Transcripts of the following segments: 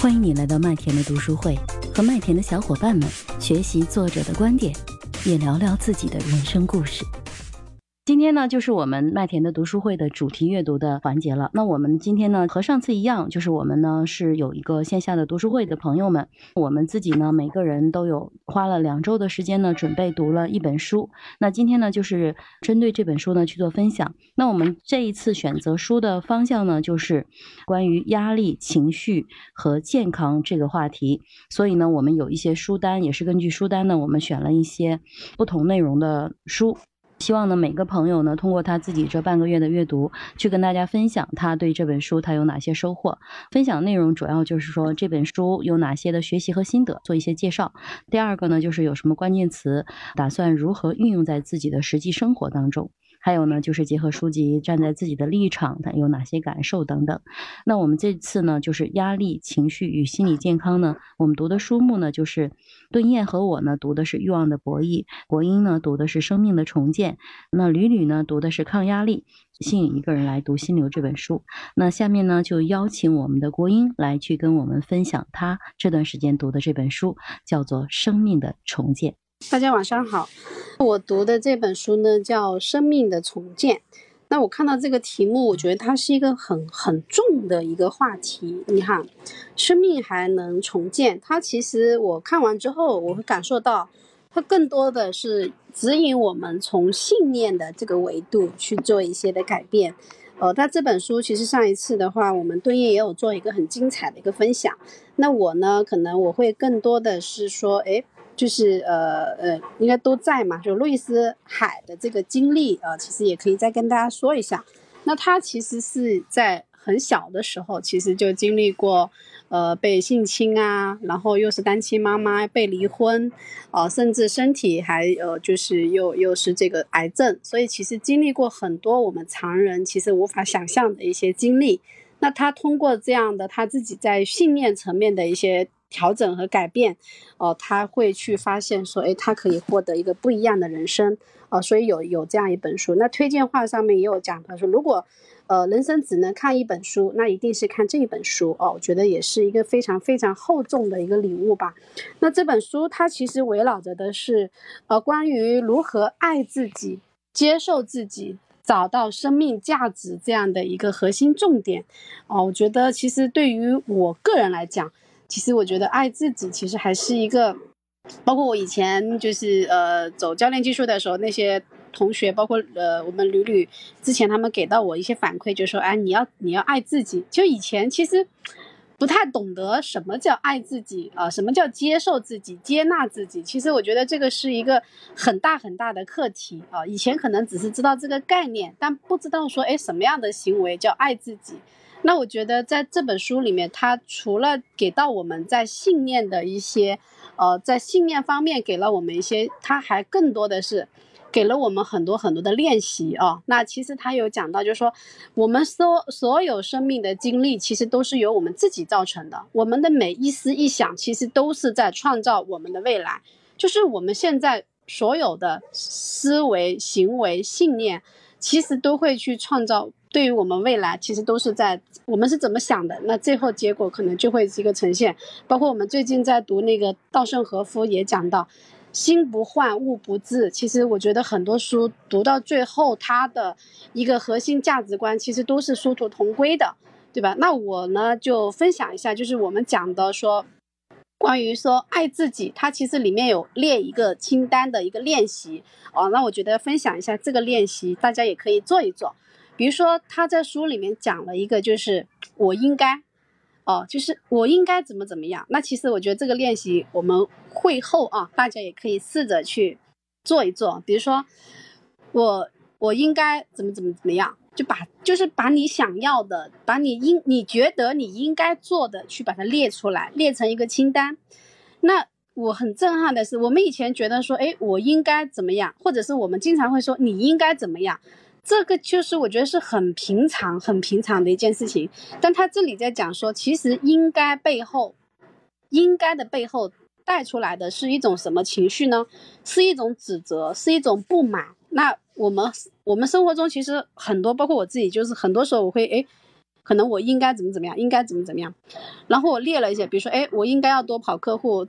欢迎你来到麦田的读书会，和麦田的小伙伴们学习作者的观点，也聊聊自己的人生故事。今天呢，就是我们麦田的读书会的主题阅读的环节了。那我们今天呢，和上次一样，就是我们呢是有一个线下的读书会的朋友们，我们自己呢每个人都有花了两周的时间呢，准备读了一本书。那今天呢，就是针对这本书呢去做分享。那我们这一次选择书的方向呢，就是关于压力、情绪和健康这个话题。所以呢，我们有一些书单，也是根据书单呢，我们选了一些不同内容的书。希望呢，每个朋友呢，通过他自己这半个月的阅读，去跟大家分享他对这本书他有哪些收获。分享内容主要就是说这本书有哪些的学习和心得，做一些介绍。第二个呢，就是有什么关键词，打算如何运用在自己的实际生活当中。还有呢，就是结合书籍，站在自己的立场，他有哪些感受等等。那我们这次呢，就是压力、情绪与心理健康呢，我们读的书目呢，就是顿燕和我呢读的是欲望的博弈，国英呢读的是生命的重建，那吕吕呢读的是抗压力。吸引一个人来读《心流》这本书。那下面呢，就邀请我们的国英来去跟我们分享他这段时间读的这本书，叫做《生命的重建》。大家晚上好，我读的这本书呢叫《生命的重建》。那我看到这个题目，我觉得它是一个很很重的一个话题。你看，生命还能重建？它其实我看完之后，我会感受到，它更多的是指引我们从信念的这个维度去做一些的改变。呃，它这本书其实上一次的话，我们对应也有做一个很精彩的一个分享。那我呢，可能我会更多的是说，哎。就是呃呃，应该都在嘛。就路易斯海的这个经历啊，其实也可以再跟大家说一下。那他其实是在很小的时候，其实就经历过呃被性侵啊，然后又是单亲妈妈，被离婚啊，甚至身体还呃就是又又是这个癌症，所以其实经历过很多我们常人其实无法想象的一些经历。那他通过这样的他自己在信念层面的一些。调整和改变，哦，他会去发现说，哎，他可以获得一个不一样的人生，哦，所以有有这样一本书。那推荐话上面也有讲，他说，如果，呃，人生只能看一本书，那一定是看这一本书，哦，我觉得也是一个非常非常厚重的一个礼物吧。那这本书它其实围绕着的是，呃，关于如何爱自己、接受自己、找到生命价值这样的一个核心重点，哦，我觉得其实对于我个人来讲。其实我觉得爱自己，其实还是一个，包括我以前就是呃走教练技术的时候，那些同学，包括呃我们屡屡之前他们给到我一些反馈，就说哎你要你要爱自己。就以前其实不太懂得什么叫爱自己啊，什么叫接受自己、接纳自己。其实我觉得这个是一个很大很大的课题啊。以前可能只是知道这个概念，但不知道说哎什么样的行为叫爱自己。那我觉得在这本书里面，它除了给到我们在信念的一些，呃，在信念方面给了我们一些，它还更多的是给了我们很多很多的练习啊。那其实他有讲到，就是说我们所所有生命的经历，其实都是由我们自己造成的。我们的每一思一想，其实都是在创造我们的未来。就是我们现在所有的思维、行为、信念，其实都会去创造。对于我们未来，其实都是在我们是怎么想的，那最后结果可能就会是一个呈现。包括我们最近在读那个稻盛和夫也讲到，心不换物不至。其实我觉得很多书读到最后，它的一个核心价值观其实都是殊途同归的，对吧？那我呢就分享一下，就是我们讲的说，关于说爱自己，它其实里面有列一个清单的一个练习哦。那我觉得分享一下这个练习，大家也可以做一做。比如说，他在书里面讲了一个，就是我应该，哦，就是我应该怎么怎么样。那其实我觉得这个练习，我们会后啊，大家也可以试着去做一做。比如说，我我应该怎么怎么怎么样，就把就是把你想要的，把你应你觉得你应该做的，去把它列出来，列成一个清单。那我很震撼的是，我们以前觉得说，哎，我应该怎么样，或者是我们经常会说你应该怎么样。这个就是我觉得是很平常、很平常的一件事情，但他这里在讲说，其实应该背后，应该的背后带出来的是一种什么情绪呢？是一种指责，是一种不满。那我们我们生活中其实很多，包括我自己，就是很多时候我会哎。可能我应该怎么怎么样，应该怎么怎么样。然后我列了一些，比如说，哎，我应该要多跑客户，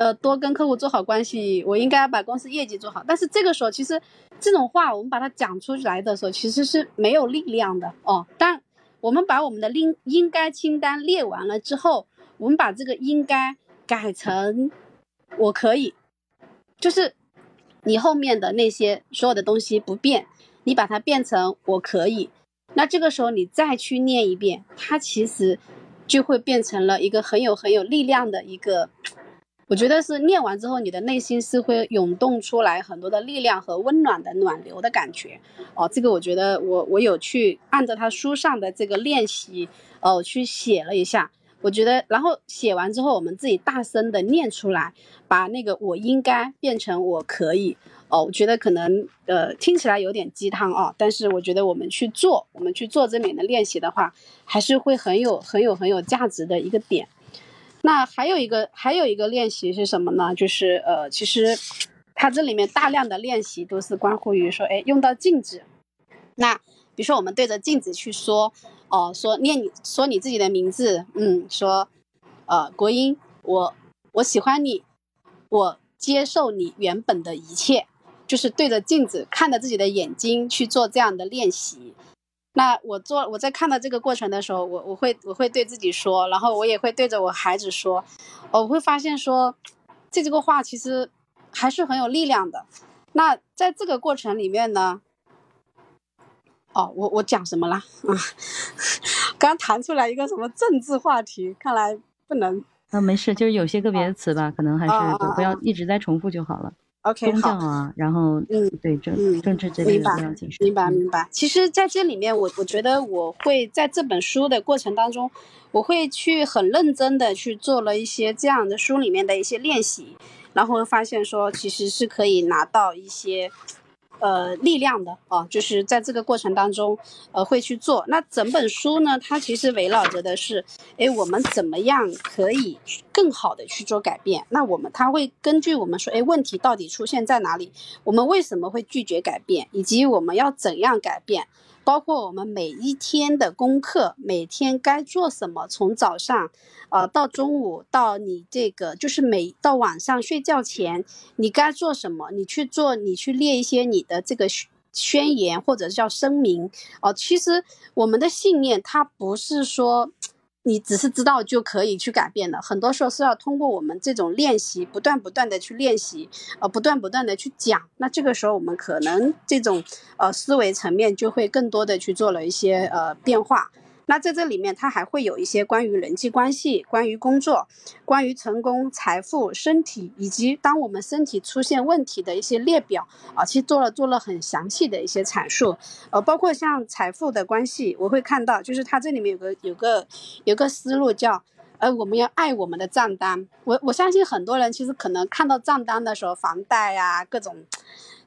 呃，多跟客户做好关系，我应该把公司业绩做好。但是这个时候，其实这种话我们把它讲出来的时候，其实是没有力量的哦。但我们把我们的应应该清单列完了之后，我们把这个应该改成我可以，就是你后面的那些所有的东西不变，你把它变成我可以。那这个时候你再去念一遍，它其实就会变成了一个很有很有力量的一个。我觉得是念完之后，你的内心是会涌动出来很多的力量和温暖的暖流的感觉。哦，这个我觉得我我有去按照他书上的这个练习，哦，去写了一下。我觉得，然后写完之后，我们自己大声的念出来，把那个我应该变成我可以。哦，我觉得可能呃听起来有点鸡汤啊，但是我觉得我们去做，我们去做这里的练习的话，还是会很有很有很有价值的一个点。那还有一个还有一个练习是什么呢？就是呃，其实它这里面大量的练习都是关乎于说，哎，用到镜子。那比如说我们对着镜子去说，哦，说念你说你自己的名字，嗯，说呃国英，我我喜欢你，我接受你原本的一切。就是对着镜子看着自己的眼睛去做这样的练习。那我做我在看到这个过程的时候，我我会我会对自己说，然后我也会对着我孩子说，我会发现说，这这个话其实还是很有力量的。那在这个过程里面呢，哦，我我讲什么了啊？刚弹出来一个什么政治话题，看来不能。啊，没事，就是有些个别的词吧，可能还是不要一直在重复就好了。OK，好啊，然后嗯，对政政治这边不要谨慎，明白明白。其实，在这里面，我我觉得我会在这本书的过程当中，我会去很认真的去做了一些这样的书里面的一些练习，然后发现说，其实是可以拿到一些。呃，力量的啊，就是在这个过程当中，呃，会去做。那整本书呢，它其实围绕着的是，哎，我们怎么样可以更好的去做改变？那我们它会根据我们说，哎，问题到底出现在哪里？我们为什么会拒绝改变？以及我们要怎样改变？包括我们每一天的功课，每天该做什么，从早上，呃，到中午，到你这个就是每到晚上睡觉前，你该做什么？你去做，你去列一些你的这个宣言或者叫声明。哦，其实我们的信念，它不是说。你只是知道就可以去改变的，很多时候是要通过我们这种练习，不断不断的去练习，呃，不断不断的去讲。那这个时候我们可能这种呃思维层面就会更多的去做了一些呃变化。那在这里面，它还会有一些关于人际关系、关于工作、关于成功、财富、身体，以及当我们身体出现问题的一些列表啊，其实做了做了很详细的一些阐述。呃，包括像财富的关系，我会看到，就是它这里面有个有个有个思路叫，呃，我们要爱我们的账单。我我相信很多人其实可能看到账单的时候，房贷呀各种。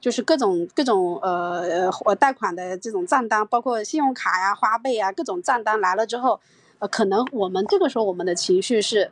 就是各种各种呃呃贷款的这种账单，包括信用卡呀、花呗呀，各种账单来了之后，呃，可能我们这个时候我们的情绪是。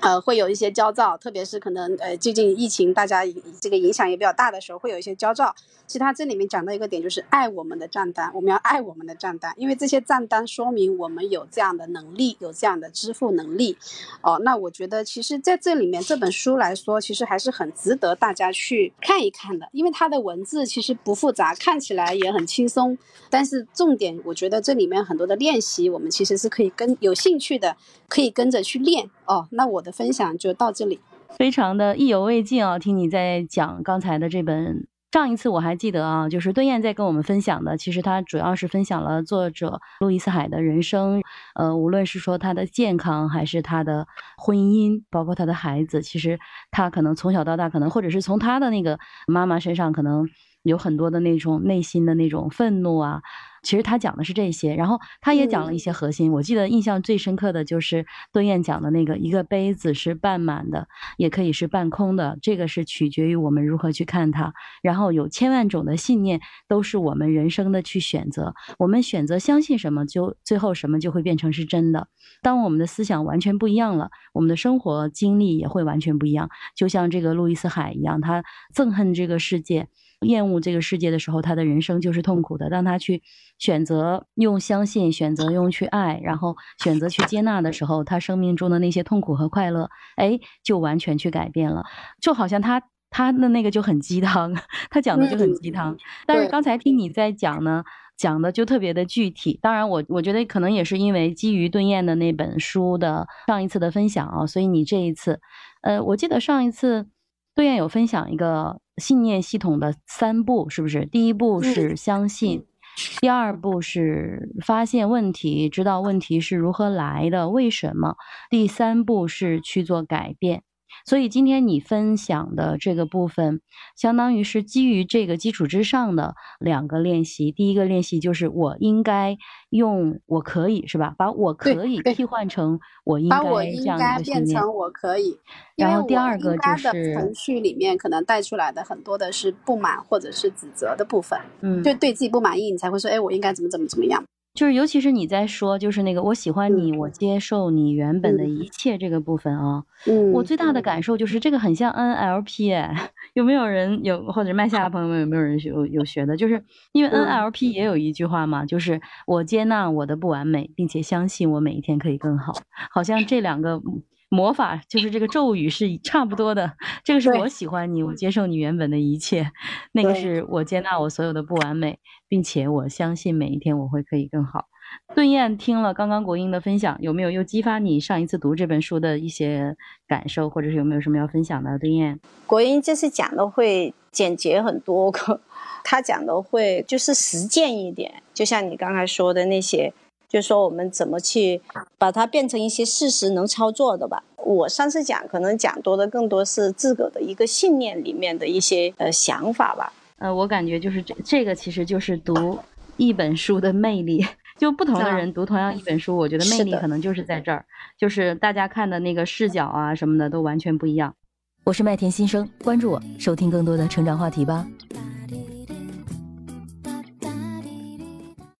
呃，会有一些焦躁，特别是可能呃，最近疫情大家这个影响也比较大的时候，会有一些焦躁。其他这里面讲到一个点，就是爱我们的账单，我们要爱我们的账单，因为这些账单说明我们有这样的能力，有这样的支付能力。哦，那我觉得其实在这里面这本书来说，其实还是很值得大家去看一看的，因为它的文字其实不复杂，看起来也很轻松。但是重点，我觉得这里面很多的练习，我们其实是可以跟有兴趣的，可以跟着去练。哦，那我的分享就到这里，非常的意犹未尽啊！听你在讲刚才的这本，上一次我还记得啊，就是敦燕在跟我们分享的，其实他主要是分享了作者路易斯海的人生，呃，无论是说他的健康，还是他的婚姻，包括他的孩子，其实他可能从小到大，可能或者是从他的那个妈妈身上，可能有很多的那种内心的那种愤怒啊。其实他讲的是这些，然后他也讲了一些核心。我记得印象最深刻的就是邓燕讲的那个：一个杯子是半满的，也可以是半空的，这个是取决于我们如何去看它。然后有千万种的信念，都是我们人生的去选择。我们选择相信什么，就最后什么就会变成是真的。当我们的思想完全不一样了，我们的生活经历也会完全不一样。就像这个路易斯海一样，他憎恨这个世界。厌恶这个世界的时候，他的人生就是痛苦的。当他去选择用相信，选择用去爱，然后选择去接纳的时候，他生命中的那些痛苦和快乐，哎，就完全去改变了。就好像他他的那个就很鸡汤，他讲的就很鸡汤。但是刚才听你在讲呢，讲的就特别的具体。当然，我我觉得可能也是因为基于顿燕的那本书的上一次的分享啊，所以你这一次，呃，我记得上一次顿燕有分享一个。信念系统的三步是不是？第一步是相信，第二步是发现问题，知道问题是如何来的，为什么？第三步是去做改变。所以今天你分享的这个部分，相当于是基于这个基础之上的两个练习。第一个练习就是我应该用我可以是吧？把我可以替换成我应该这样一个变成我可以。然后第二个就是程序里面可能带出来的很多的是不满或者是指责的部分。嗯，就对自己不满意，你才会说，哎，我应该怎么怎么怎么样。就是，尤其是你在说，就是那个我喜欢你，我接受你原本的一切这个部分啊，嗯，我最大的感受就是这个很像 NLP，有没有人有或者麦下的朋友们有没有人有有学的？就是因为 NLP 也有一句话嘛，就是我接纳我的不完美，并且相信我每一天可以更好，好像这两个。魔法就是这个咒语是差不多的，这个是我喜欢你，我接受你原本的一切，那个是我接纳我所有的不完美，并且我相信每一天我会可以更好。顿燕听了刚刚国英的分享，有没有又激发你上一次读这本书的一些感受，或者是有没有什么要分享的？顿燕，国英这次讲的会简洁很多，他讲的会就是实践一点，就像你刚才说的那些。就说我们怎么去把它变成一些事实能操作的吧。我上次讲可能讲多的更多是自个的一个信念里面的一些呃想法吧。呃，我感觉就是这这个其实就是读一本书的魅力。就不同的人读同样一本书，我觉得魅力可能就是在这儿，就是大家看的那个视角啊什么的都完全不一样。我是麦田新生，关注我，收听更多的成长话题吧。